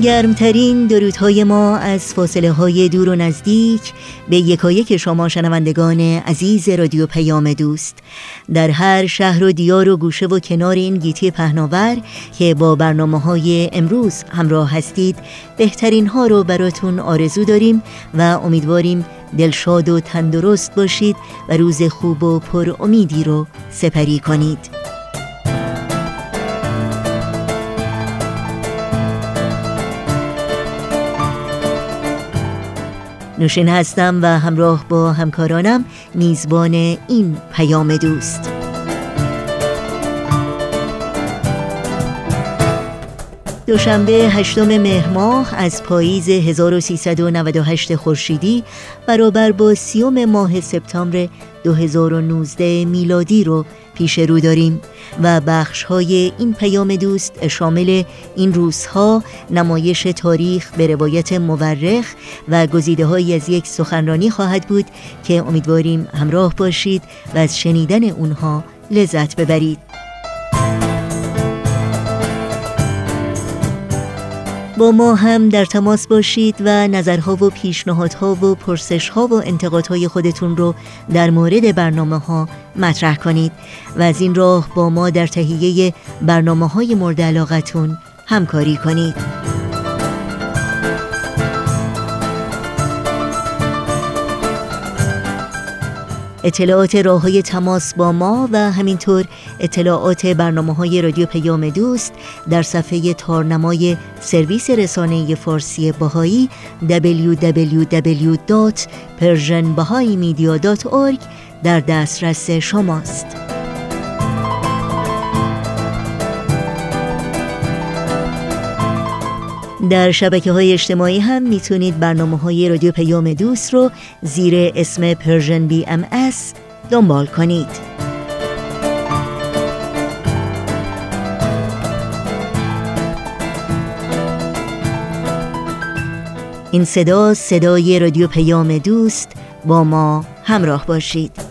گرمترین درودهای ما از فاصله های دور و نزدیک به یکایک شما شنوندگان عزیز رادیو پیام دوست. در هر شهر و دیار و گوشه و کنار این گیتی پهناور که با برنامه های امروز همراه هستید بهترین ها رو براتون آرزو داریم و امیدواریم دلشاد و تندرست باشید و روز خوب و پر امیدی رو سپری کنید. نوشین هستم و همراه با همکارانم میزبان این پیام دوست. دوشنبه هشتم مهر ماه از پاییز 1398 خورشیدی برابر با سیوم ماه سپتامبر 2019 میلادی رو پیش رو داریم و بخش های این پیام دوست شامل این روزها نمایش تاریخ به روایت مورخ و گزیده های از یک سخنرانی خواهد بود که امیدواریم همراه باشید و از شنیدن اونها لذت ببرید. با ما هم در تماس باشید و نظرها و پیشنهادها و پرسشها و انتقادهای خودتون رو در مورد برنامه ها مطرح کنید و از این راه با ما در تهیه برنامه های مورد علاقتون همکاری کنید. اطلاعات راه های تماس با ما و همینطور اطلاعات برنامه های رادیو پیام دوست در صفحه تارنمای سرویس رسانه فارسی باهایی www.persianbahaimedia.org در دسترس شماست. در شبکه های اجتماعی هم می‌تونید برنامه های رادیو پیام دوست رو زیر اسم Persian BMS دنبال کنید. این صدا صدای رادیو پیام دوست با ما همراه باشید.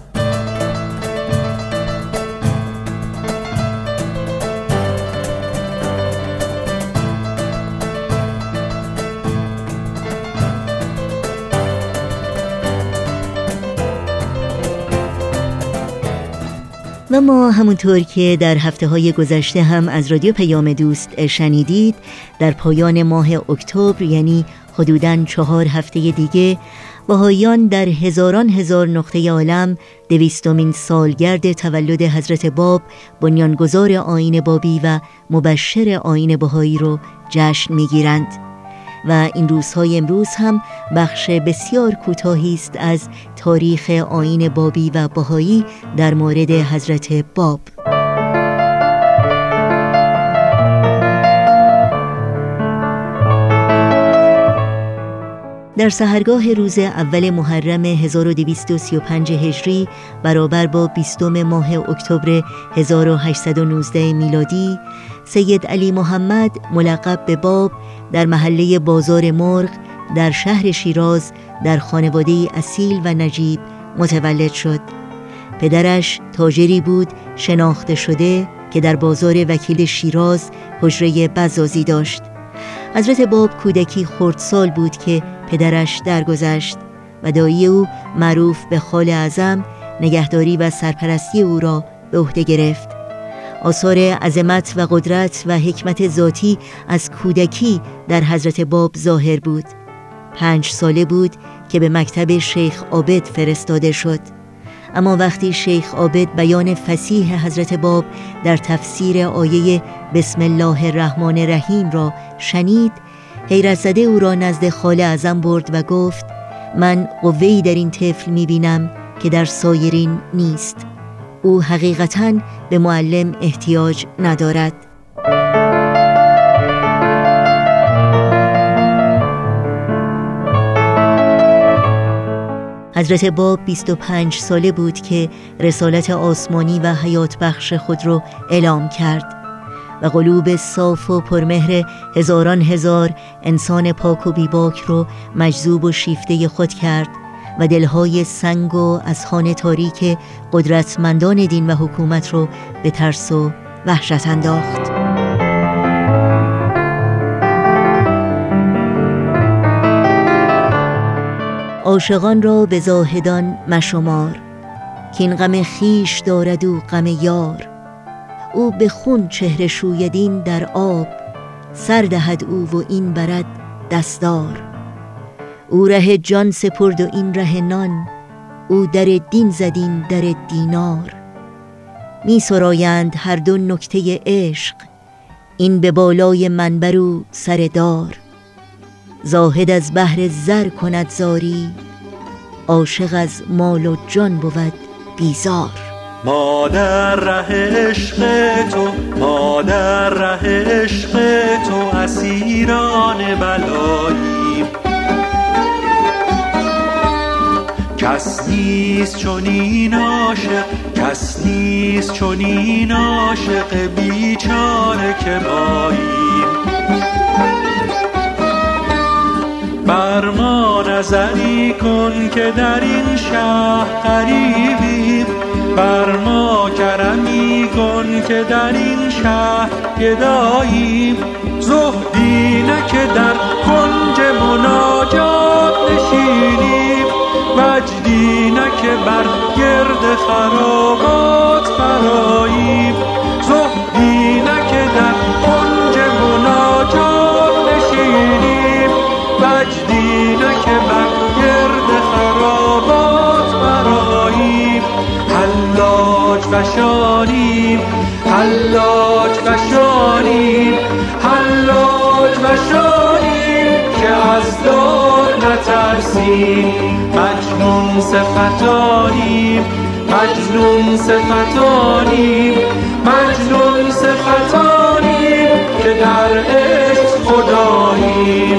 و ما همونطور که در هفته های گذشته هم از رادیو پیام دوست شنیدید در پایان ماه اکتبر یعنی حدوداً چهار هفته دیگه بهاییان در هزاران هزار نقطه عالم دویستمین سالگرد تولد حضرت باب بنیانگذار آین بابی و مبشر آین بهایی رو جشن می‌گیرند. و این روزهای امروز هم بخش بسیار کوتاهی است از تاریخ آین بابی و بهایی در مورد حضرت باب. در سهرگاه روز اول محرم 1235 هجری برابر با بیستم ماه اکتبر 1819 میلادی سید علی محمد ملقب به باب در محله بازار مرغ در شهر شیراز در خانواده اصیل و نجیب متولد شد. پدرش تاجری بود شناخته شده که در بازار وکیل شیراز حجره بزازی داشت. حضرت باب کودکی خردسال بود که پدرش درگذشت و دایی او معروف به خال اعظم نگهداری و سرپرستی او را به عهده گرفت. آثار عظمت و قدرت و حکمت ذاتی از کودکی در حضرت باب ظاهر بود. پنج ساله بود که به مکتب شیخ عابد فرستاده شد. اما وقتی شیخ عابد بیان فسیح حضرت باب در تفسیر آیه بسم الله الرحمن الرحیم را شنید حیرت زده او را نزد خاله ازم برد و گفت من قوهی در این طفل می‌بینم که در سایرین نیست. او حقیقتا به معلم احتیاج ندارد. حضرت باب 25 ساله بود که رسالت آسمانی و حیات بخش خود را اعلام کرد و قلوب صاف و پرمهر هزاران هزار انسان پاک و بیباک رو مجذوب و شیفته خود کرد و دلهای سنگ و از خانه تاریک قدرتمندان دین و حکومت رو به ترس و وحشت انداخت. عاشقان را به زاهدان مشمار. که این غم خیش دارد و غم یار. او به خون چهره شویدین در آب. سر دهد او و این برد دستار. او ره جان سپرد و این ره نان. او در دین زدین در دینار. می سرایند هر دو نکته عشق. این به بالای منبر و سر دار. زاهد از بهر زر کند زاری عاشق از مال و جان بود بیزار. ما در ره عشق تو ما در ره عشق تو اسیران بلاییم کس نیست این عاشق کس نیست این عاشق بیچاره که ماییم بر ما نظری کن که در این شهر قریبیم. بر ما کرمی کن که در این شهر گداییم. زهدی که در کنج مناجات نشینیم. وجدی که بر گرد خرابات فراییم. مجنون صفتانیم مجنون صفتانیم مجنون صفتانیم که در عشق خداییم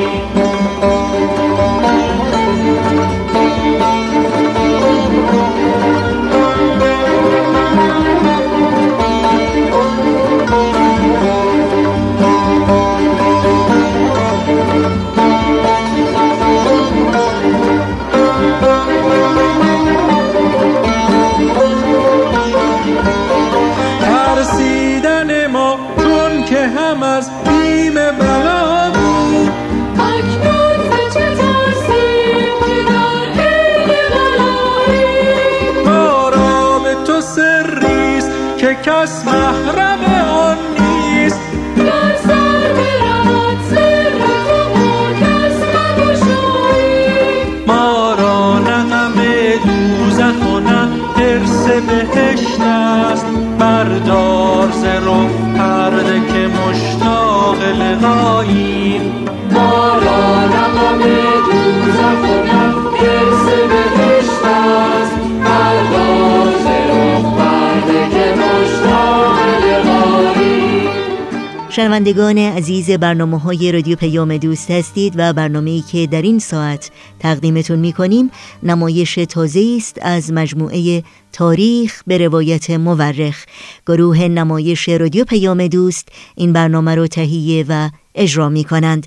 شنوندگان عزیز برنامه های رادیو پیام دوست هستید و برنامه‌ای که در این ساعت تقدیمتون می کنیم نمایش تازه است از مجموعه تاریخ به روایت مورخ. گروه نمایش رادیو پیام دوست این برنامه رو تهیه و اجرا می کنند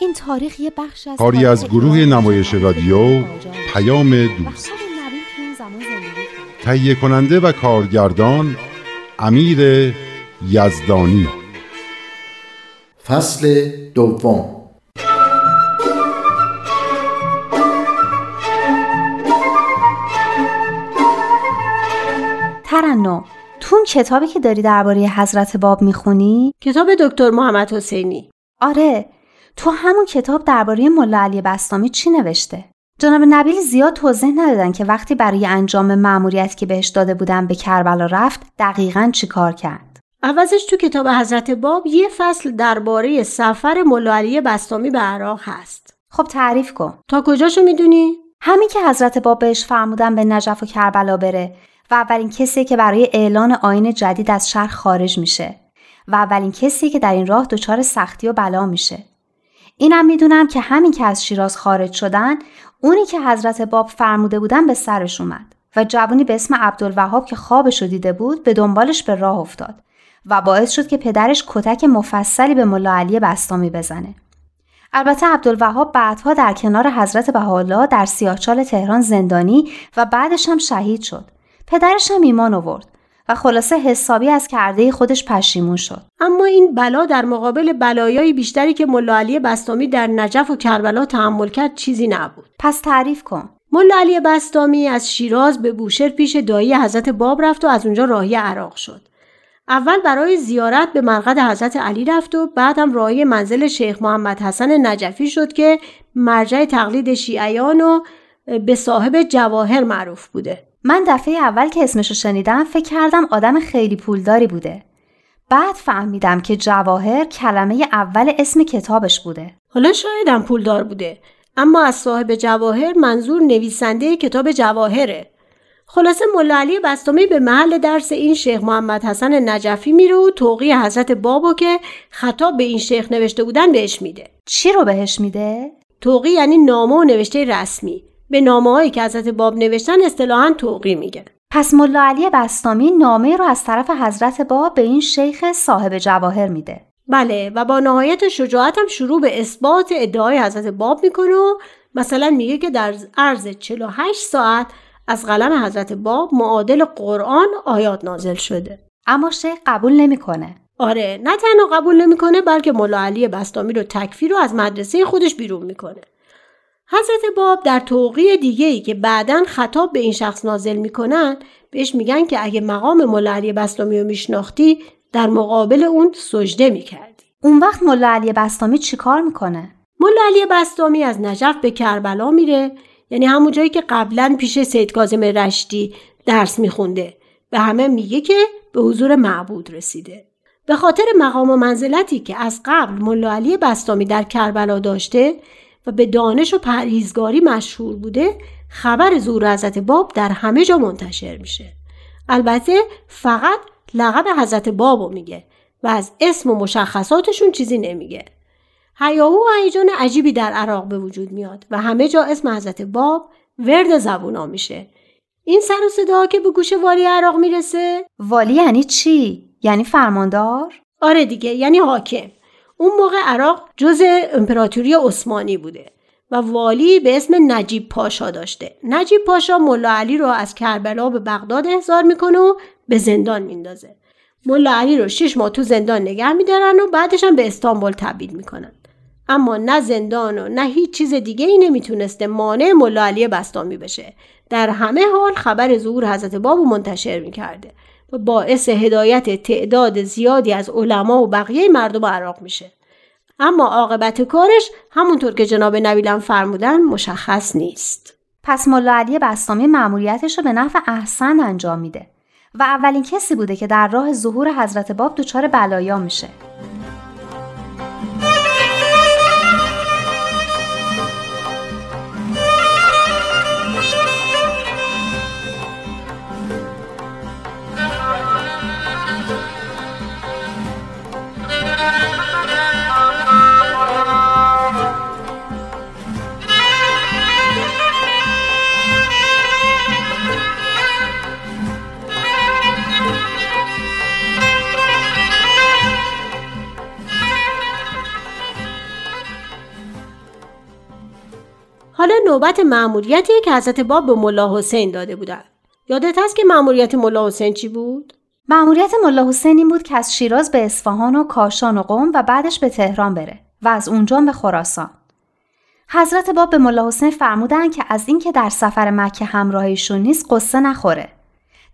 این تاریخ یه بخش از کاری از گروه نمایش. رادیو پیام دوست. تهیه کننده و کارگردان امیر یزدانی. فصل دوم. ترنم تو اون کتابی که داری درباره حضرت باب می‌خونی؟ کتاب دکتر محمد حسینی. آره تو همون کتاب درباره ملا علی بستامی چی نوشته؟ جناب نبیل زیاد توضیح ندادن که وقتی برای انجام مأموریتی که بهش داده بودن به کربلا رفت دقیقا چی کار کرد؟ عوضش تو کتاب حضرت باب یه فصل درباره سفر ملا علی بستامی به عراق هست. خب تعریف کن. تا کجاشو می‌دونی؟ همین که حضرت باب بهش فرمودن به نجف و کربلا بره و اولین کسی که برای اعلان آین جدید از شهر خارج میشه و اولین کسی که در این راه دچار سختی و بلا میشه. اینم می‌دونم که همین که از شیراز خارج شدن اونی که حضرت باب فرموده بودن به سرش اومد و جوونی به اسم عبدالوهاب که خوابش رو دیده بود به دنبالش به راه افتاد و باعث شد که پدرش کتک مفصلی به ملا علی بستامی بزنه البته عبدالوهاب بعدها در کنار حضرت بهاءالله در سیاهچال تهران زندانی و بعدش هم شهید شد. پدرش هم ایمان آورد و خلاصه حسابی از کرده خودش پشیمون شد. اما این بلا در مقابل بلایای بیشتری که ملا علی بستامی در نجف و کربلا تحمل کرد چیزی نبود پس تعریف کن. ملا علی بستامی از شیراز به بوشهر پیش دایی حضرت باب رفت و از اونجا راهی عراق شد. اول برای زیارت به مرقد حضرت علی رفت و بعدم راهی منزل شیخ محمد حسن نجفی شد که مرجع تقلید شیعیان و به صاحب جواهر معروف بوده. من دفعه اول که اسمشو شنیدم فکر کردم آدم خیلی پولداری بوده. بعد فهمیدم که جواهر کلمه اول اسم کتابش بوده. حالا شایدم پولدار بوده اما از صاحب جواهر منظور نویسنده کتاب جواهره. خلاصه ملا علی بستامی به محل درس این شیخ محمد حسن نجفی میره و توقی حضرت بابو که خطاب به این شیخ نوشته بودن بهش میده. چی رو بهش میده؟ توقی یعنی نامه و نوشته رسمی. به نامه هایی که حضرت باب نوشتن اصطلاحا توقی میگن. پس ملا علی بستامی نامه رو از طرف حضرت باب به این شیخ صاحب جواهر میده. بله و با نهایت شجاعت هم شروع به اثبات ادعای حضرت باب می‌کنه و مثلا میگه که در عرض 48 ساعت از قلم حضرت باب معادل قرآن آیات نازل شده. اما شیخ قبول نمی‌کنه. آره نه تنها قبول نمی‌کنه بلکه ملا علی بستامی رو تکفیر رو از مدرسه خودش بیرون می‌کنه. حضرت باب در توقیع دیگه ای که بعدا خطاب به این شخص نازل می‌کنن بهش میگن که اگه مقام ملا علی بستامی رو میشناختی در مقابل اون سجده می‌کردی. اون وقت ملا علی بستامی چیکار می‌کنه؟ ملا علی بستامی از نجف به کربلا میره یعنی همون جایی که قبلا پیش سید کاظم رشتی درس میخونده به همه میگه که به حضور معبود رسیده به خاطر مقام و منزلتی که از قبل ملا علی بستامی در کربلا داشته و به دانش و پرهیزگاری مشهور بوده خبر ظهور حضرت باب در همه جا منتشر میشه. البته فقط لقب حضرت بابو میگه و از اسم و مشخصاتشون چیزی نمیگه. هیاهو و هیجان عجیبی در عراق به وجود میاد و همه جا اسم حضرت باب ورد زبونا میشه. این سر و صدا که به گوش والی عراق می‌رسه؟ والی یعنی چی؟ یعنی فرماندار؟ آره دیگه یعنی حاکم. اون موقع عراق جز امپراتوری عثمانی بوده و والی به اسم نجیب پاشا داشته. نجیب پاشا ملا علی رو از کربلا به بغداد احضار می‌کنه و به زندان میندازه. ملا علی رو شش ماه تو زندان نگه میدارن و بعدش هم به استانبول تبعید می‌کنن. اما نه زندان و نه هیچ چیز دیگه ای نمی‌تونسته مانع ملا علی بستامی بشه. در همه حال خبر ظهور حضرت بابو منتشر می‌کرده. و باعث هدایت تعداد زیادی از علما و بقیه مردم عراق میشه. اما عاقبت کارش همونطور که جناب نبیلم فرمودن مشخص نیست. پس ملا علی بستامی مأموریتش رو به نفع احسن انجام میده و اولین کسی بوده که در راه ظهور حضرت باب دچار بلایا میشه. نوبت مأموریتی که حضرت باب به ملا حسین داده بودند یادت هست که مأموریت ملا حسین چی بود مأموریت ملا حسین این بود که از شیراز به اصفهان و کاشان و قم و بعدش به تهران بره و از اونجا به خراسان. حضرت باب به ملا حسین فرمودن که از اینکه در سفر مکه همراهیشون نیست قصه نخوره.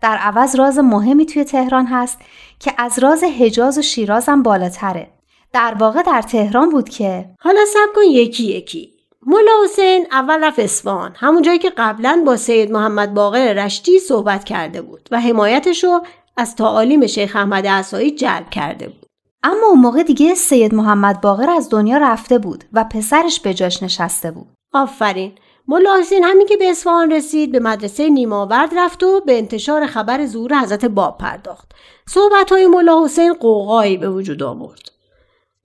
در عوض راز مهمی توی تهران هست که از راز حجاز و شیراز هم بالاتره. در واقع در تهران بود که حالا سب کن یکی یکی ملا حسین اول رفت اصفهان. همون جایی که قبلا با سید محمد باقر رشتی صحبت کرده بود و حمایتش رو از تعالیم شیخ احمد عصایی جلب کرده بود. اما اون موقع دیگه سید محمد باقر از دنیا رفته بود و پسرش به جاش نشسته بود. آفرین. ملا حسین همین که به اصفهان رسید به مدرسه نیماورد رفت و به انتشار خبر ظهور حضرت باب پرداخت. صحبت های ملا حسین قوقایی به وجود آورد.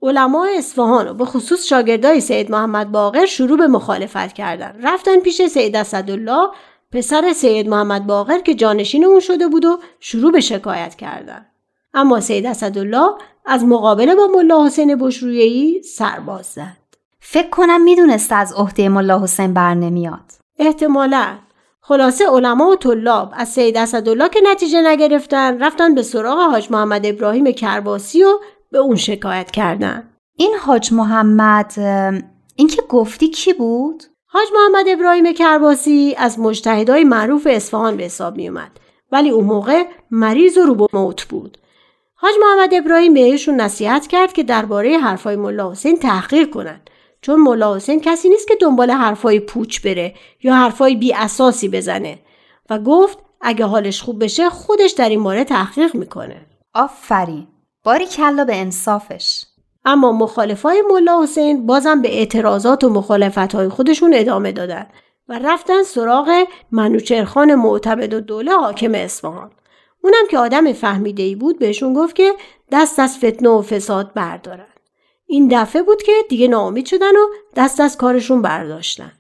علمای اصفهان و به خصوص شاگردای سید محمد باقر شروع به مخالفت کردند رفتن پیش سید اسدالله پسر سید محمد باقر که جانشین اون شده بود و شروع به شکایت کردن. اما سید اسدالله از مقابله با ملا حسین بشرویهی سرباز زد. فکر کنم می‌دونست از عهده ملا حسین بر نمیاد. احتمالا. خلاصه علما و طلاب از سید اسدالله که نتیجه نگرفتن رفتن به سراغ حاج محمد ابراهیم کرباسی و به اون شکایت کردن. این حاج محمد این که گفتی کی بود؟ حاج محمد ابراهیم کرباسی از مجتهدای معروف اصفهان به حساب می اومد ولی اون موقع مریض و رو موت بود. حاج محمد ابراهیم بهشون نصیحت کرد که درباره حرفای ملا حسین تحقیق کنند چون ملا حسین کسی نیست که دنبال حرفای پوچ بره یا حرفای بی اساسی بزنه. و گفت اگه حالش خوب بشه خودش در این باره تحقیق می‌کنه. آفرین. باری کلا به انصافش. اما مخالفای ملا حسین بازم به اعتراضات و مخالفتهای خودشون ادامه دادن و رفتن سراغ منوچرخان معتمد و دوله حاکم اصفهان. اونم که آدم فهمیده ای بود بهشون گفت که دست از فتنه و فساد بردارن. این دفعه بود که دیگه ناامید شدن و دست از کارشون برداشتن.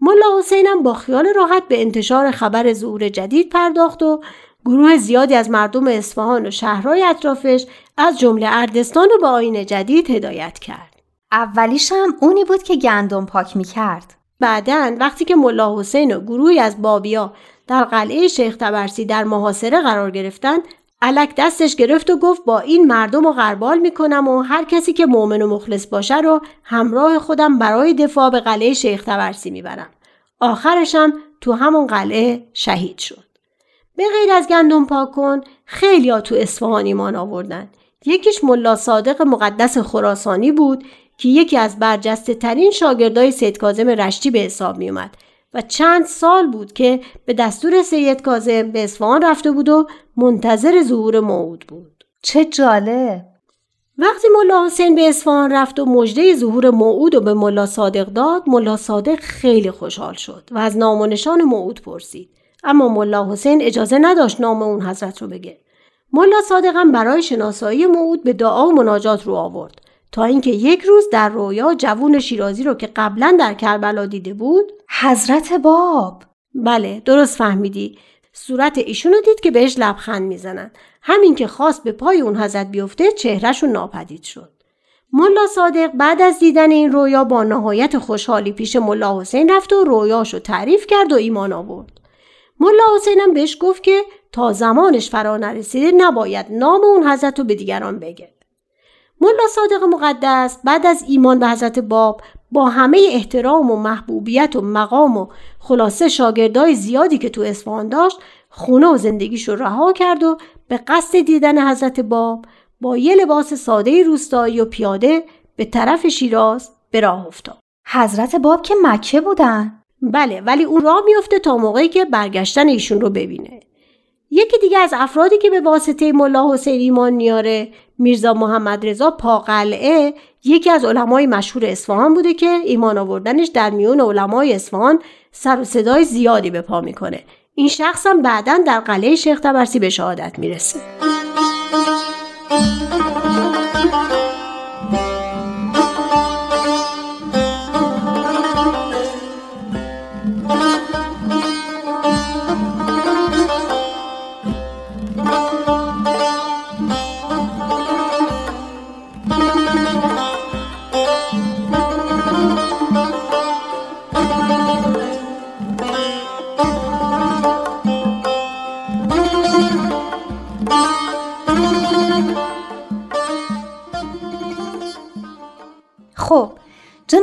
ملا حسینم با خیال راحت به انتشار خبر ظهور جدید پرداخت و گروه زیادی از مردم اصفهان و شهرهای اطرافش از جمله اردستان رو به آین جدید هدایت کرد. اولیش هم اونی بود که گندم پاک می‌کرد. بعدا وقتی که ملا حسین و گروهی از بابیا در قلعه شیخ تبرسی در محاصره قرار گرفتن علک دستش گرفت و گفت با این مردم رو غربال می‌کنم و هر کسی که مؤمن و مخلص باشه رو همراه خودم برای دفاع به قلعه شیخ تبرسی می‌برم. آخرشم تو همون قلعه شهید شد. به غیر از گندم پاک کن خیلی تو اصفهان ایمان آوردن. یکیش ملا صادق مقدس خراسانی بود که یکی از برجسته ترین شاگردای سید کازم رشتی به حساب می اومد و چند سال بود که به دستور سید کازم به اصفهان رفته بود و منتظر ظهور موعود بود. چه جالب. وقتی ملا حسین به اصفهان رفت و مژده ظهور موعود رو به ملا صادق داد ملا صادق خیلی خوشحال شد و از نام و نشان موعود پرسید اما ملا حسین اجازه نداشت نام اون حضرت رو بگه. ملا صادق هم برای شناسایی موعود به دعا و مناجات رو آورد. تا اینکه یک روز در رویا جوون شیرازی رو که قبلا در کربلا دیده بود حضرت باب. بله درست فهمیدی. صورت ایشون رو دید که بهش لبخند می‌زنن. همین که خواست به پای اون حضرت بیفته چهرهشون ناپدید شد. ملا صادق بعد از دیدن این رویا با نهایت خوشحالی پیش ملا حسین رفت و رویاشو تعریف کرد و ایمان آورد. ملا حسینم بهش گفت که تا زمانش فرا نرسیده نباید نام اون حضرت رو به دیگران بگه ملا صادق مقدس بعد از ایمان به حضرت باب با همه احترام و محبوبیت و مقام و خلاصه شاگردای زیادی که تو اصفهان داشت خونه و زندگیش رو رها کرد و به قصد دیدن حضرت باب با یه لباس ساده روستایی و پیاده به طرف شیراز به راه افتاد. حضرت باب که مکه بودن. بله ولی اون راه میفته تا موقعی که برگشتن ایشون رو ببینه. یکی دیگه از افرادی که به واسطه ملا حسین ایمان میاره میرزا محمد رضا پاقلعه یکی از علمای مشهور اصفهان بوده که ایمان آوردنش در میون علمای اصفهان سر و صدای زیادی به پا می‌کنه این شخص هم بعدا در قلعه شیخ تبرسی به شهادت می‌رسه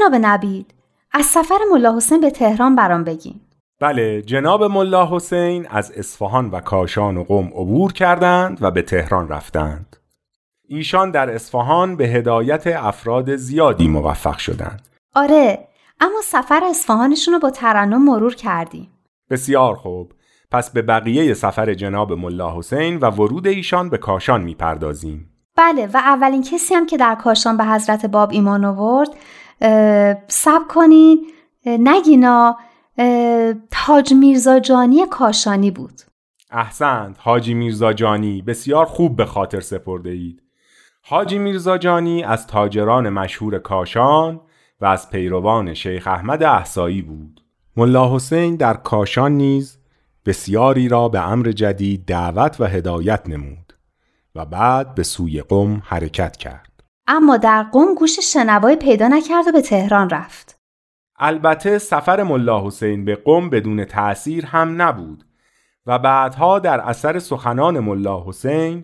جناب نبیل از سفر ملا حسین به تهران برام بگین. بله جناب ملا حسین از اصفهان و کاشان و قم عبور کردند و به تهران رفتند. ایشان در اصفهان به هدایت افراد زیادی موفق شدند. آره اما سفر اصفهانشون رو با ترنم مرور کردیم. بسیار خوب. پس به بقیه سفر جناب ملا حسین و ورود ایشان به کاشان می‌پردازیم. بله و اولین کسی هم که در کاشان به حضرت باب ایمان آورد سب کنین. نگینا تاج میرزا جانی کاشانی بود. احسنت حاجی میرزا جانی بسیار خوب به خاطر سپرده اید. حاجی میرزا جانی از تاجران مشهور کاشان و از پیروان شیخ احمد احسایی بود. ملا حسین در کاشان نیز بسیاری را به امر جدید دعوت و هدایت نمود و بعد به سوی قم حرکت کرد. اما در قم گوش شنوایی پیدا نکرد و به تهران رفت. البته سفر ملا حسین به قم بدون تأثیر هم نبود و بعدها در اثر سخنان ملا حسین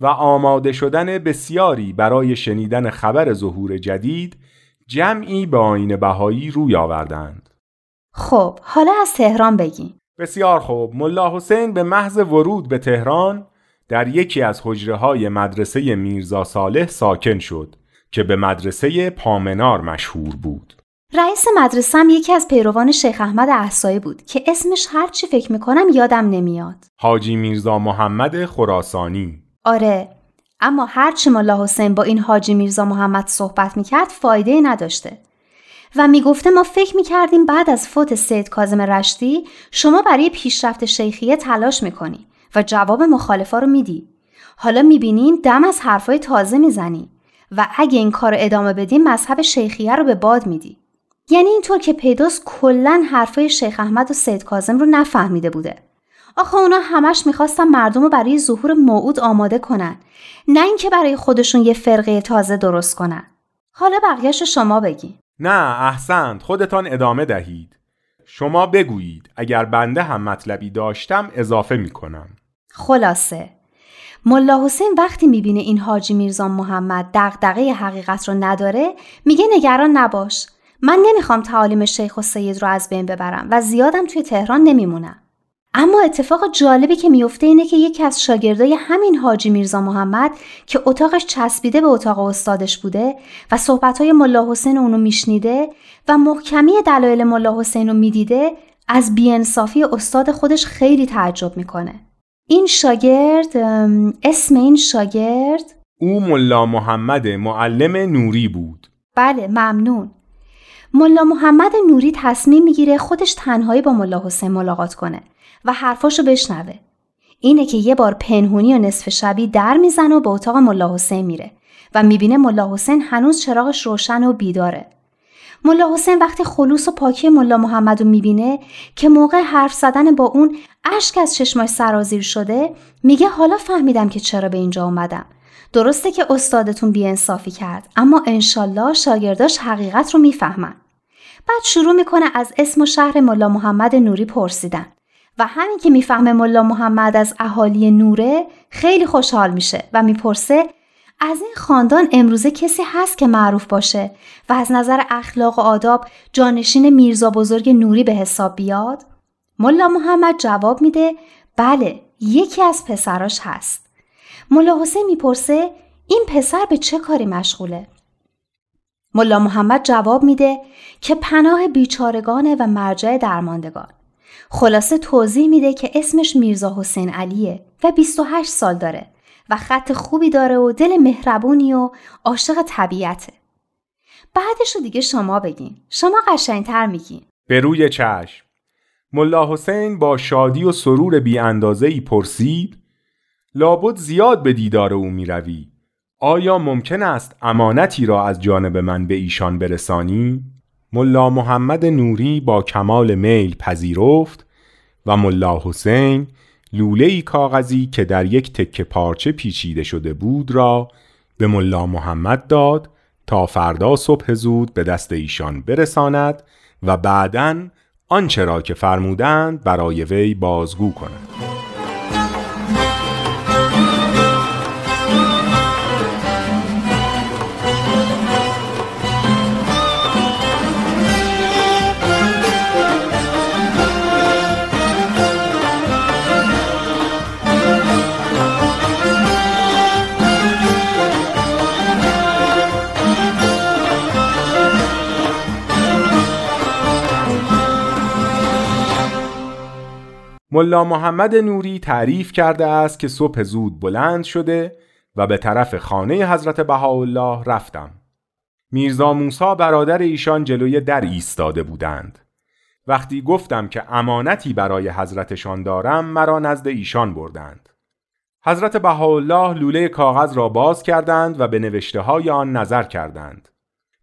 و آماده شدن بسیاری برای شنیدن خبر ظهور جدید جمعی به آین بهایی روی آوردند. خب حالا از تهران بگین بسیار خوب. ملا حسین به محض ورود به تهران در یکی از حجره های مدرسه میرزا صالح ساکن شد که به مدرسه پامنار مشهور بود. رئیس مدرسه هم یکی از پیروان شیخ احمد احسایی بود که اسمش هرچی فکر می‌کنم یادم نمیاد. حاجی میرزا محمد خراسانی. آره اما هرچی ملا حسین با این حاجی میرزا محمد صحبت می‌کرد فایده نداشته. و می‌گفته ما فکر می‌کردیم بعد از فوت سید کازم رشتی شما برای پیشرفت شیخیه تلاش می‌کنی. و جواب مخالفا رو میدی. حالا می‌بینیم دم از حرفای تازه می‌زنی و اگه این کار ادامه بدیم مذهب شیخیه رو به باد میدی. یعنی اینطور که پیداست کلا حرفای شیخ احمد و سید کازم رو نفهمیده بوده. آخه اونا همش می‌خواستن مردم رو برای ظهور موعود آماده کنن. نه اینکه برای خودشون یه فرقه تازه درست کنن. حالا بقیهش شما بگین نه احسنت. خودتان ادامه دهید. شما بگویید اگر بنده هم مطلبی داشتم اضافه می کنم خلاصه. ملا حسین وقتی می‌بینه این حاجی میرزا محمد دغدغه حقیقت رو نداره میگه نگران نباش. من نمی‌خوام تعالیم شیخ و سید رو از بین ببرم و زیادم توی تهران نمیمونم. اما اتفاق جالبی که میفته اینه که یکی از شاگردای همین حاجی میرزا محمد که اتاقش چسبیده به اتاق استادش بوده و صحبتهای ملا حسین اونو میشنیده و محکمی دلایل ملا حسین رو می‌دیده از بیانصافی استاد خودش خیلی تعجب می‌کنه. این شاگرد اسم این شاگرد؟ او ملا محمد معلم نوری بود. بله ممنون. ملا محمد نوری تصمیم می‌گیره خودش تنهایی با ملا حسین ملاقات کنه و حرفاشو بشنوه. اینه که یه بار پنهونی و نصف شبی در می‌زنه و به اتاق ملا حسین میره و می‌بینه ملا حسین هنوز چراغش روشن و بیداره. ملا حسین وقتی خلوص و پاکی ملا محمد رو می‌بینه که موقع حرف زدن با اون اشک از چشماش سرازیر شده میگه حالا فهمیدم که چرا به اینجا اومدم. درسته که استادتون بیانصافی کرد اما انشالله شاگرداش حقیقت رو می‌فهمن. بعد شروع می‌کنه از اسم و شهر ملا محمد نوری پرسیدن. و همین که می‌فهمه ملا محمد از اهالی نوره خیلی خوشحال میشه و می‌پرسه از این خاندان امروزه کسی هست که معروف باشه و از نظر اخلاق و آداب جانشین میرزا بزرگ نوری به حساب بیاد؟ ملا محمد جواب میده بله یکی از پسراش هست. ملا حسین می‌پرسه این پسر به چه کاری مشغوله؟ ملا محمد جواب میده که پناه بیچارگانه و مرجع درماندگان. خلاصه توضیح میده که اسمش میرزا حسین علیه و 28 سال داره و خط خوبی داره و دل مهربونی و عاشق طبیعته. بعدش رو دیگه شما بگین. شما قشنگتر میگین. به روی چشم ملا حسین با شادی و سرور بی اندازه ای پرسید لابد زیاد به دیدار او می روی. آیا ممکن است امانتی را از جانب من به ایشان برسانی؟ ملا محمد نوری با کمال میل پذیرفت و ملا حسین لوله کاغذی که در یک تکه پارچه پیچیده شده بود را به ملا محمد داد تا فردا صبح زود به دست ایشان برساند و بعداً آنچه را که فرمودند برای وی بازگو کند. ملا محمد نوری تعریف کرده است که صبح زود بلند شده و به طرف خانه حضرت بهاءالله رفتم. میرزا موسا برادر ایشان جلوی در ایستاده بودند. وقتی گفتم که امانتی برای حضرتشان دارم مرا نزد ایشان بردند. حضرت بهاءالله لوله کاغذ را باز کردند و به نوشته های آن نظر کردند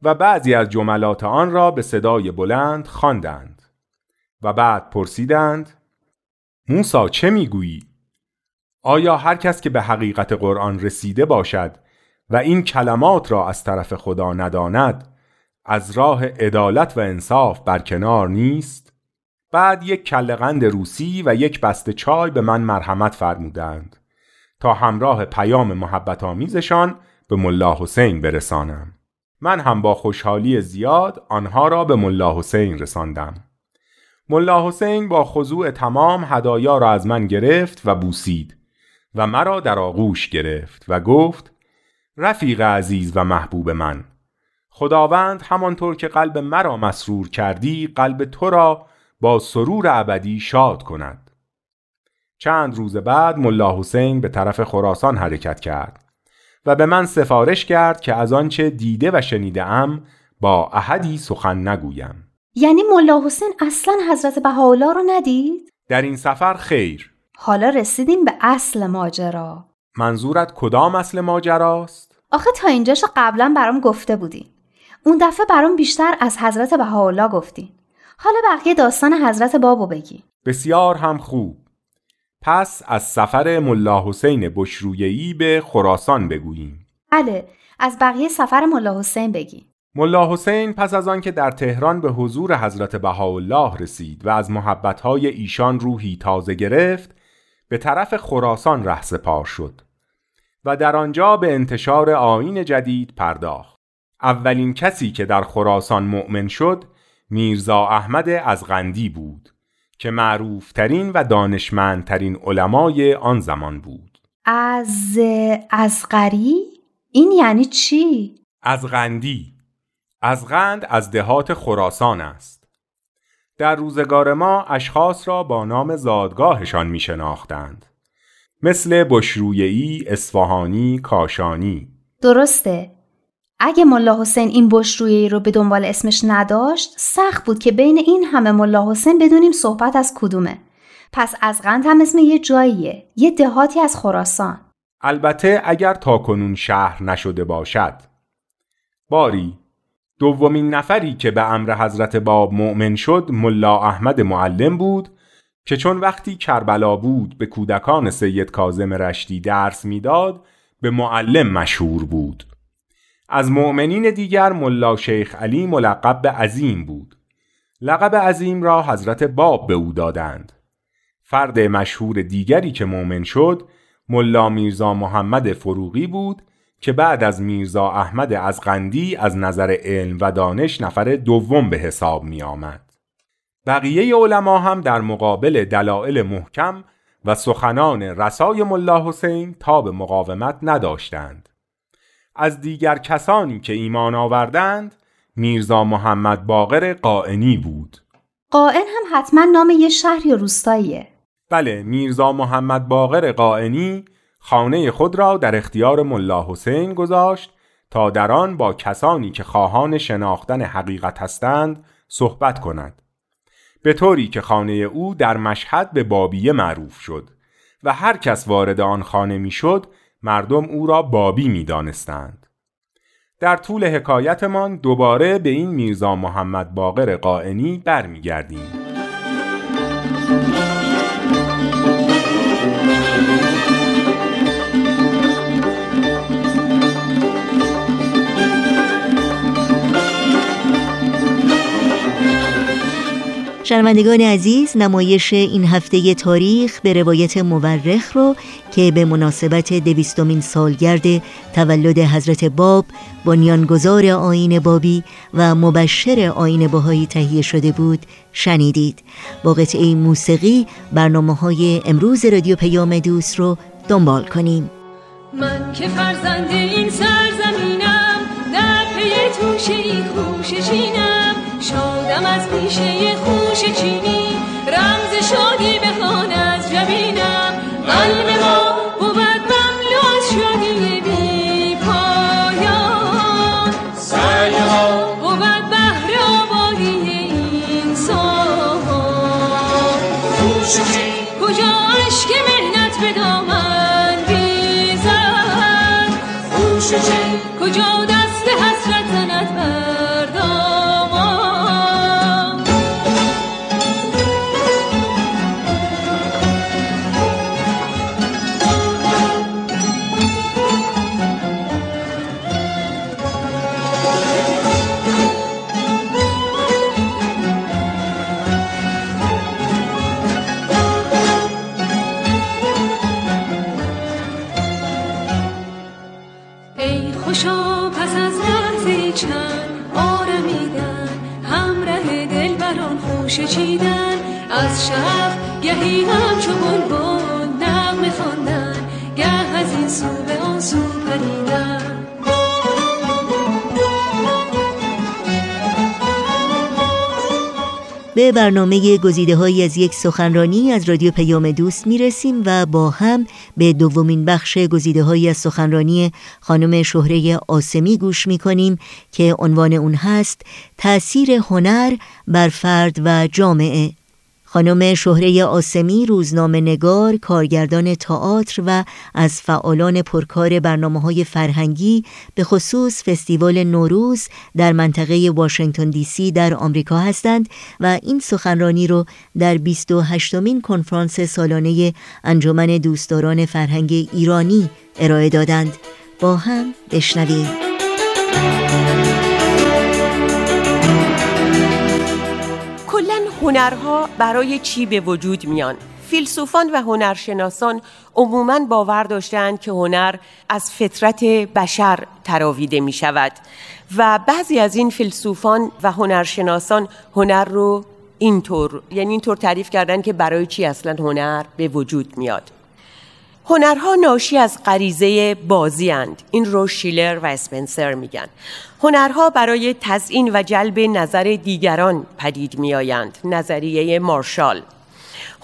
و بعضی از جملات آن را به صدای بلند خواندند و بعد پرسیدند موسا چه می‌گویی؟ آیا هر کس که به حقیقت قرآن رسیده باشد و این کلمات را از طرف خدا نداند از راه عدالت و انصاف برکنار نیست؟ بعد یک کلقند روسی و یک بسته چای به من مرحمت فرمودند تا همراه پیام محبت آمیزشان به ملا حسین برسانم. من هم با خوشحالی زیاد آنها را به ملا حسین رساندم. ملا حسین با خضوع تمام هدایا را از من گرفت و بوسید و مرا در آغوش گرفت و گفت رفیق عزیز و محبوب من خداوند همانطور که قلب مرا مسرور کردی قلب تو را با سرور ابدی شاد کند. چند روز بعد ملا حسین به طرف خراسان حرکت کرد و به من سفارش کرد که از آنچه دیده و شنیده ام با احدی سخن نگویم. یعنی ملا حسین اصلا حضرت بهاءالله رو ندید؟ در این سفر خیر. حالا رسیدیم به اصل ماجرا. منظورت کدام اصل ماجراست؟ آخه تا اینجاشو قبلا برام گفته بودین. اون دفعه برام بیشتر از حضرت بهاءالله گفتین. حالا بقیه داستان حضرت بابو بگی. بسیار هم خوب. پس از سفر ملا حسین بشرویهی به خراسان بگوییم. بله از بقیه سفر ملا حسین بگی. ملا حسین پس از آنکه در تهران به حضور حضرت بهاءالله رسید و از محبتهای ایشان روحی تازه گرفت به طرف خراسان رهسپار شد و در آنجا به انتشار آین جدید پرداخت اولین کسی که در خراسان مؤمن شد میرزا احمد از غندی بود که معروفترین و دانشمندترین علمای آن زمان بود از از غری؟ این یعنی چی؟ از غندی از غند از دهات خراسان است. در روزگار ما اشخاص را با نام زادگاهشان می شناختند مثل بشرویهی، اصفهانی، کاشانی. درسته. اگه ملا حسین این بشرویهی رو به دنبال اسمش نداشت سخت بود که بین این همه ملا حسین بدونیم صحبت از کدومه. پس از غند هم اسم یه جاییه یه دهاتی از خراسان. البته اگر تاکنون شهر نشده باشد. باری دومین نفری که به امر حضرت باب مؤمن شد ملا احمد معلم بود که چون وقتی کربلا بود به کودکان سید کازم رشتی درس می‌داد به معلم مشهور بود. از مؤمنین دیگر ملا شیخ علی ملقب به عظیم بود. لقب عظیم را حضرت باب به او دادند. فرد مشهور دیگری که مؤمن شد ملا میرزا محمد فروغی بود که بعد از میرزا احمد از قندی از نظر علم و دانش نفر دوم به حساب می آمد. بقیه علما هم در مقابل دلایل محکم و سخنان رسای ملا حسین تا به مقاومت نداشتند. از دیگر کسانی که ایمان آوردند میرزا محمد باقر قائنی بود. قائن هم حتما نام یه شهر یا روستاییه. بله میرزا محمد باقر قائنی خانه خود را در اختیار ملا حسین گذاشت تا در آن با کسانی که خواهان شناختن حقیقت هستند صحبت کند به طوری که خانه او در مشهد به بابیه معروف شد و هر کس وارد آن خانه می‌شد مردم او را بابی می دانستند. در طول حکایتمان دوباره به این میرزا محمد باقر قائنی برمیگردیم. شنوندگان عزیز نمایش این هفته تاریخ به روایت مورخ رو که به مناسبت دویستمین سالگرد تولد حضرت باب بنیانگذار آین بابی و مبشر آین باهایی تهیه شده بود شنیدید. با قطعه موسیقی برنامه های امروز رادیو پیام دوست رو دنبال کنیم. من که فرزند این سرزمینم در پی توشه خوش چینم شادم از پیشه خوش چینی. رمز شادی بخوان از جبینم. قلب ما بود مملو از شادی بی پایان. سعی ها بود بهر آبادی این سامان برنامه گزیده های از یک سخنرانی از رادیو پیام دوست می رسیم و با هم به دومین بخش گزیده های از سخنرانی خانم شهره آسمی گوش می کنیم که عنوان اون هست تأثیر هنر بر فرد و جامعه. خانم شهره آسمی روزنامه نگار، کارگردان تئاتر و از فعالان پرکار برنامه های فرهنگی به خصوص فستیوال نوروز در منطقه واشنگتن دی سی در آمریکا هستند و این سخنرانی رو در 28 مین کنفرانس سالانه انجمن دوستداران فرهنگ ایرانی ارائه دادند. با هم بشنویم. هنرها برای چی به وجود میان؟ فیلسوفان و هنرشناسان عموما باور داشتند که هنر از فطرت بشر تراویده می شود و بعضی از این فیلسوفان و هنرشناسان هنر رو اینطور یعنی اینطور تعریف کردن که برای چی اصلا هنر به وجود میاد. هنرها ناشی از غریزه بازی اند. این رو شیلر و اسپنسر میگن. هنرها برای تزئین و جلب نظر دیگران پدید میآیند. نظریه مارشال.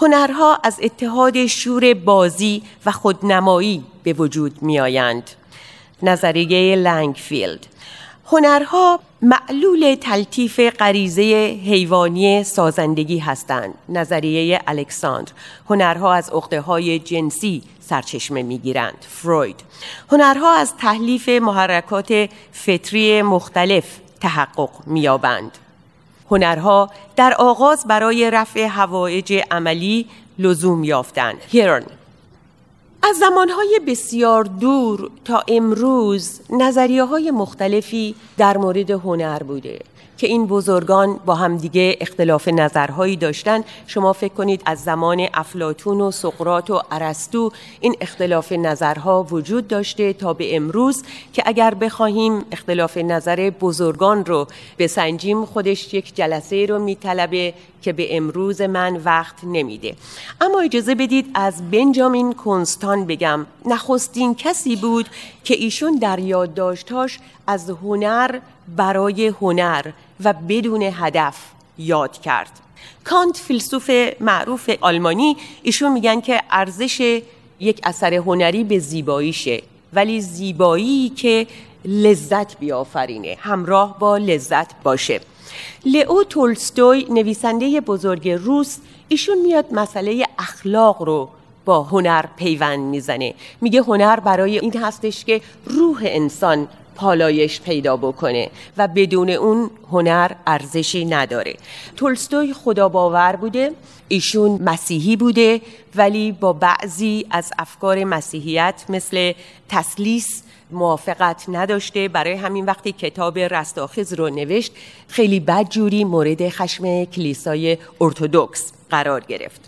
هنرها از اتحاد شور بازی و خودنمایی به وجود میآیند. نظریه لنگفیلد. هنرها معلول تلطیف غریزه حیوانی سازندگی هستند. نظریه الکساندر. هنرها از عقده های جنسی سرچشمه می‌گیرند. فروید. هنرها از تحلیف محرکات فطری مختلف تحقق مییابند. هنرها در آغاز برای رفع هوایج عملی لزوم یافتند. هیرن. از زمانهای بسیار دور تا امروز نظریه های مختلفی در مورد هنر بوده. که این بزرگان با همدیگه اختلاف نظرهایی داشتن. شما فکر کنید از زمان افلاتون و سقرات و ارسطو این اختلاف نظرها وجود داشته تا به امروز که اگر بخواهیم اختلاف نظر بزرگان رو بسنجیم خودش یک جلسه رو میطلبه که به امروز من وقت نمیده. اما اجازه بدید از بنجامین کنستان بگم. نخستین کسی بود که ایشون در یادداشتاش از هنر برای هنر و بدون هدف یاد کرد. کانت فیلسوف معروف آلمانی ایشون میگن که ارزش یک اثر هنری به زیباییشه ولی زیبایی که لذت بیافرینه همراه با لذت باشه. لئو تولستوی نویسنده بزرگ روس ایشون میاد مسئله اخلاق رو با هنر پیوند می‌زنه. میگه هنر برای این هستش که روح انسان پالایش پیدا بکنه و بدون اون هنر ارزشی نداره. تولستوی خدا باور بوده ایشون مسیحی بوده ولی با بعضی از افکار مسیحیت مثل تسلیس موافقت نداشته. برای همین وقتی کتاب رستاخیز رو نوشت خیلی بدجوری مورد خشم کلیسای ارتودکس قرار گرفت.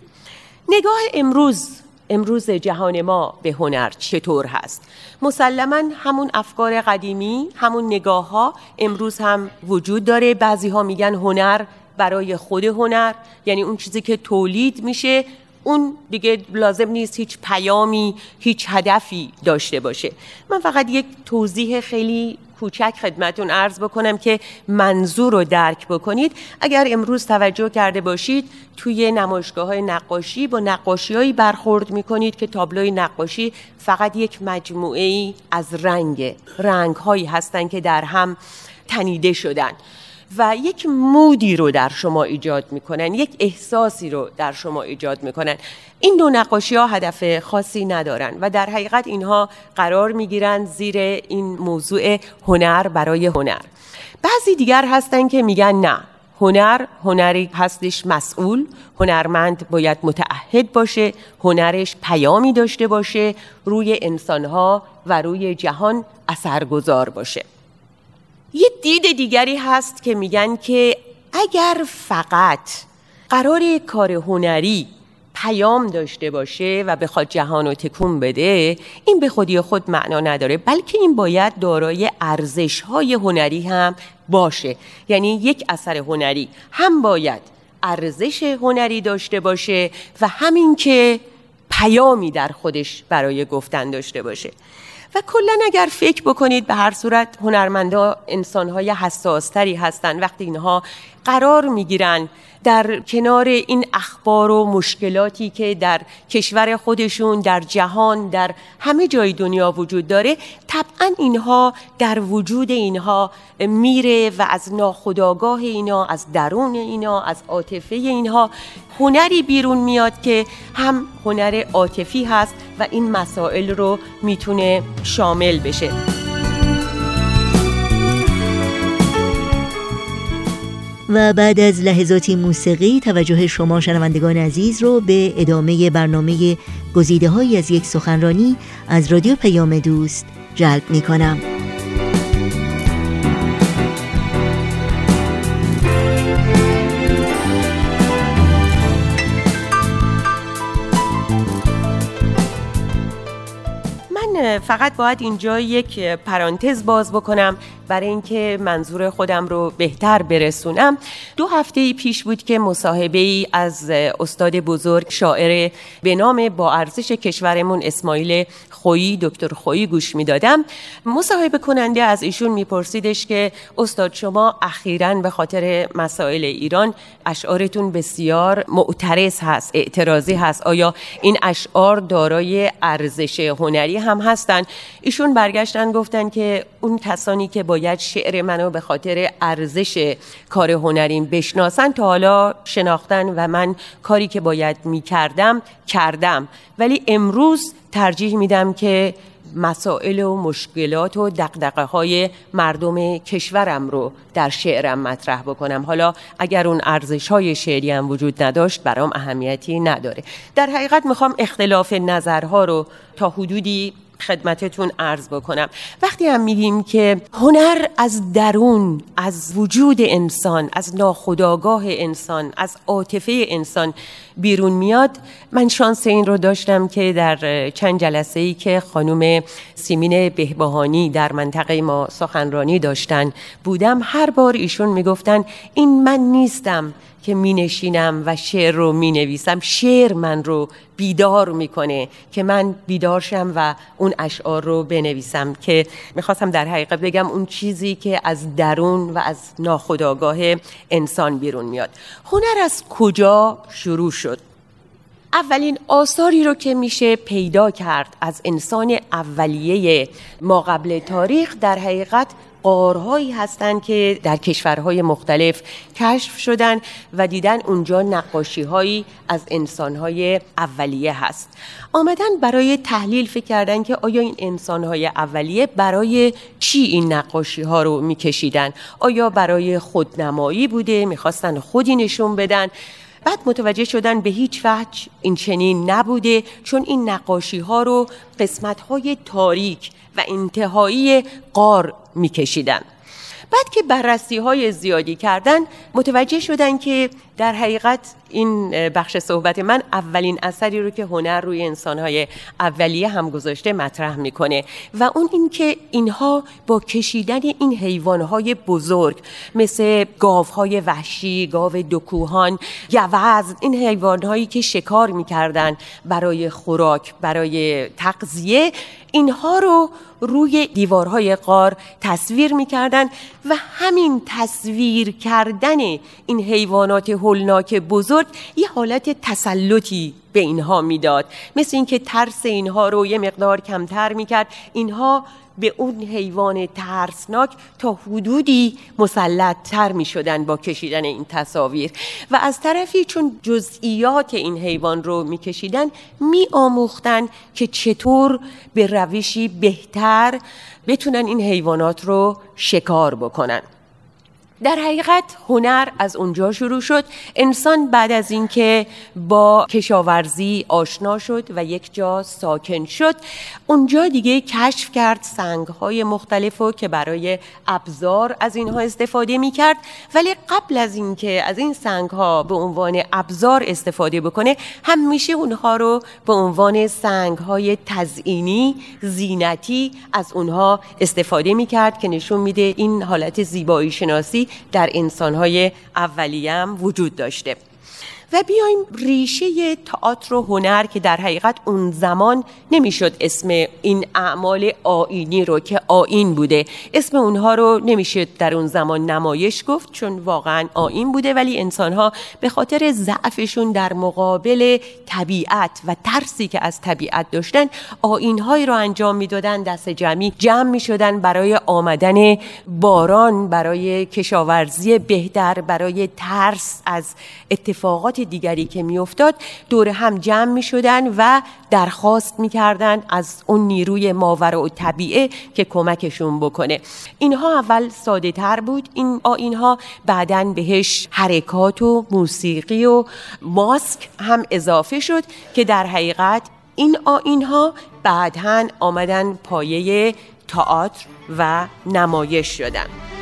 نگاه امروز امروز جهان ما به هنر چطور هست؟ مسلما همون افکار قدیمی همون نگاه ها امروز هم وجود داره. بعضی ها میگن هنر برای خود هنر یعنی اون چیزی که تولید میشه اون دیگه لازم نیست هیچ پیامی هیچ هدفی داشته باشه. من فقط یک توضیح خیلی کوچک خدمتون عرض بکنم که منظور رو درک بکنید. اگر امروز توجه کرده باشید توی نمایشگاه های نقاشی با نقاشی برخورد می‌کنید که تابلوی نقاشی فقط یک مجموعه ای از رنگ رنگ هایی هستن که در هم تنیده شدن. و یک مودی رو در شما ایجاد می‌کنن یک احساسی رو در شما ایجاد می‌کنن. این دو نقاشی ها هدف خاصی ندارن و در حقیقت اینها قرار می‌گیرن زیر این موضوع هنر برای هنر. بعضی دیگر هستن که میگن نه هنر هنری هستش مسئول هنرمند باید متعهد باشه هنرش پیامی داشته باشه روی انسانها و روی جهان اثرگذار باشه. یه دید دیگری هست که میگن که اگر فقط قرار کار هنری پیام داشته باشه و بخواد جهان رو تکون بده این به خودی خود معنا نداره بلکه این باید دارای ارزش های هنری هم باشه. یعنی یک اثر هنری هم باید ارزش هنری داشته باشه و همین که پیامی در خودش برای گفتن داشته باشه. و کلا اگر فکر بکنید به هر صورت هنرمندا انسانهای حساستری هستند وقتی اینها قرار می‌گیرن در کنار این اخبار و مشکلاتی که در کشور خودشون در جهان در همه جای دنیا وجود داره طبعا اینها در وجود اینها میره و از ناخداگاه اینا از درون اینا از عاطفه اینها هنری بیرون میاد که هم هنر عاطفی هست و این مسائل رو می‌تونه شامل بشه. و بعد از لحظاتی موسیقی توجه شما شنوندگان عزیز رو به ادامه برنامه گزیده های از یک سخنرانی از رادیو پیام دوست جلب می کنم. فقط باید اینجا یک پرانتز باز بکنم برای اینکه منظور خودم رو بهتر برسونم. دو هفته پیش بود که مصاحبه ای از استاد بزرگ شاعر به نام با ارزش کشورمون اسماعیل خویی دکتر خویی گوش می‌دادم. مصاحبه کننده از ایشون میپرسیدش که استاد شما اخیرا به خاطر مسائل ایران اشعارتون بسیار معترض هست اعتراضی هست. آیا این اشعار دارای ارزش هنری هم هستن. ایشون برگشتن گفتن که اون کسانی که باید شعر منو به خاطر ارزش کار هنریم بشناسن تا حالا شناختن و من کاری که باید می‌کردم کردم. ولی امروز ترجیح میدم که مسائل و مشکلات و دقدقه های مردم کشورم رو در شعرم مطرح بکنم. حالا اگر اون ارزش های شعری هم وجود نداشت برام اهمیتی نداره. در حقیقت می‌خوام اختلاف نظرها رو تا حدودی خدمتتون عرض بکنم. وقتی هم میگیم که هنر از درون از وجود انسان از ناخداگاه انسان از عاطفه انسان بیرون میاد من شانس این رو داشتم که در چند جلسه ای که خانم سیمین بهبهانی در منطقه ما سخنرانی داشتن بودم هر بار ایشون می‌گفتن این من نیستم که می نشینم و شعر رو می نویسم شعر من رو بیدار می‌کنه که من بیدارشم و اون اشعار رو بنویسم که می‌خواستم در حقیقت بگم اون چیزی که از درون و از ناخداگاه انسان بیرون میاد. هنر از کجا شروع شد؟ اولین آثاری رو که میشه پیدا کرد از انسان اولیه ما قبل تاریخ در حقیقت قارهایی هستند که در کشورهای مختلف کشف شدن و دیدن اونجا نقاشی هایی از انسانهای اولیه هست. آمدن برای تحلیل فکر کردن که آیا این انسانهای اولیه برای چی این نقاشی ها رو میکشیدن؟ آیا برای خودنمایی بوده؟ می‌خواستن خودی نشون بدن؟ بعد متوجه شدن به هیچ وجه این چنین نبوده چون این نقاشی ها رو قسمت های تاریک و انتهایی قار میکشیدن. بعد که بررسی های زیادی کردن متوجه شدن که در حقیقت این بخش صحبت من اولین اثری رو که هنر روی انسانهای اولیه هم گذاشته مطرح می‌کنه و اون اینکه اینها با کشیدن این حیوانهای بزرگ مثل گاوهای وحشی، گاو دکوهان، یوز این حیوانهایی که شکار می‌کردن برای خوراک، برای تغذیه اینها رو روی دیوارهای قار تصویر می‌کردن و همین تصویر کردن این حیوانات هولناک بزرگ یه حالت تسلطی به اینها می‌داد. مثل اینکه ترس اینها رو یه مقدار کمتر می‌کرد. اینها به اون حیوان ترسناک تا حدودی مسلط تر می شدن با کشیدن این تصاویر. و از طرفی چون جزئیات این حیوان رو می کشیدن می آموختن که چطور به روشی بهتر بتونن این حیوانات رو شکار بکنن. در حقیقت هنر از اونجا شروع شد. انسان بعد از اینکه با کشاورزی آشنا شد و یک جا ساکن شد اونجا دیگه کشف کرد سنگ های مختلف که برای ابزار از اینها استفاده می کرد ولی قبل از اینکه از این سنگ ها به عنوان ابزار استفاده بکنه همیشه اونها رو به عنوان سنگ های تزئینی زینتی از اونها استفاده می کرد که نشون میده این حالت زیبایی شناسی در انسانهای اولیه وجود داشته. و بیایم ریشه تئاتر و هنر که در حقیقت اون زمان نمی‌شد اسم این اعمال آینی رو که آین بوده. اسم اونها رو نمی‌شد در اون زمان نمایش گفت چون واقعا آین بوده ولی انسانها به خاطر ضعفشون در مقابل طبیعت و ترسی که از طبیعت داشتن آینهایی رو انجام می‌دادن دست جمعی جمع می‌شدن برای آمدن باران برای کشاورزی بهتر برای ترس از اتفاقات دیگری که میافتاد دور هم جمع می شدن و درخواست می‌کردن از اون نیروی ماورا و طبیعه که کمکشون بکنه. اینها اول ساده تر بود. این اینها بعدا بهش حرکات و موسیقی و ماسک هم اضافه شد که در حقیقت این آینها بعدا آمدن پایه تئاتر و نمایش شدن.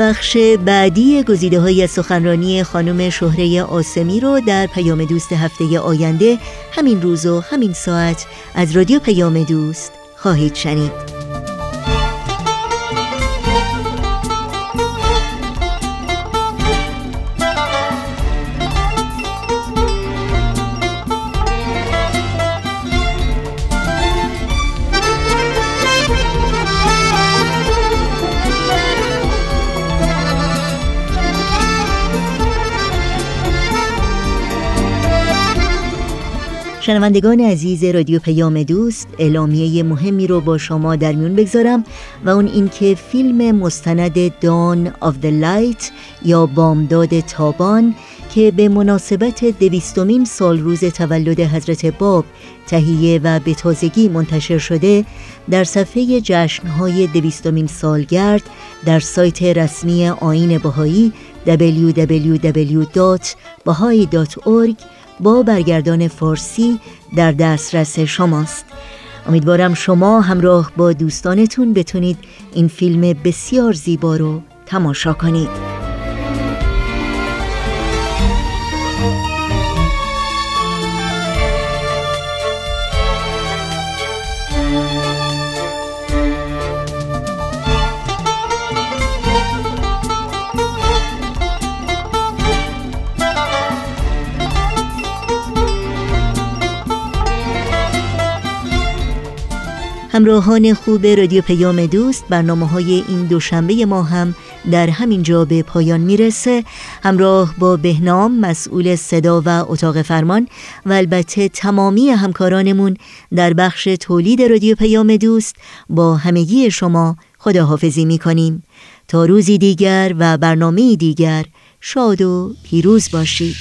بخش بعدی گزیده های سخنرانی خانم شهره آسمی رو در پیام دوست هفته آینده همین روز و همین ساعت از رادیو پیام دوست خواهید شنید. شنوندگان عزیز رادیو پیام دوست اعلامیه مهمی رو با شما در میون بگذارم و اون اینکه فیلم مستند دان of the لایت یا بامداد تابان که به مناسبت دویستمین سال روز تولد حضرت باب تهیه و به تازگی منتشر شده در صفحه جشنهای دویستمین سالگرد در سایت رسمی آین بهایی www.bahai.org با برگردان فارسی در دسترس شماست. امیدوارم شما همراه با دوستانتون بتونید این فیلم بسیار زیبا رو تماشا کنید. همراهان خوب رادیو پیام دوست برنامه های این دوشنبه ما هم در همین جا به پایان می‌رسه. همراه با بهنام مسئول صدا و اتاق فرمان و البته تمامی همکارانمون در بخش تولید رادیو پیام دوست با همگی شما خداحافظی می‌کنیم. تا روزی دیگر و برنامه دیگر شاد و پیروز باشید.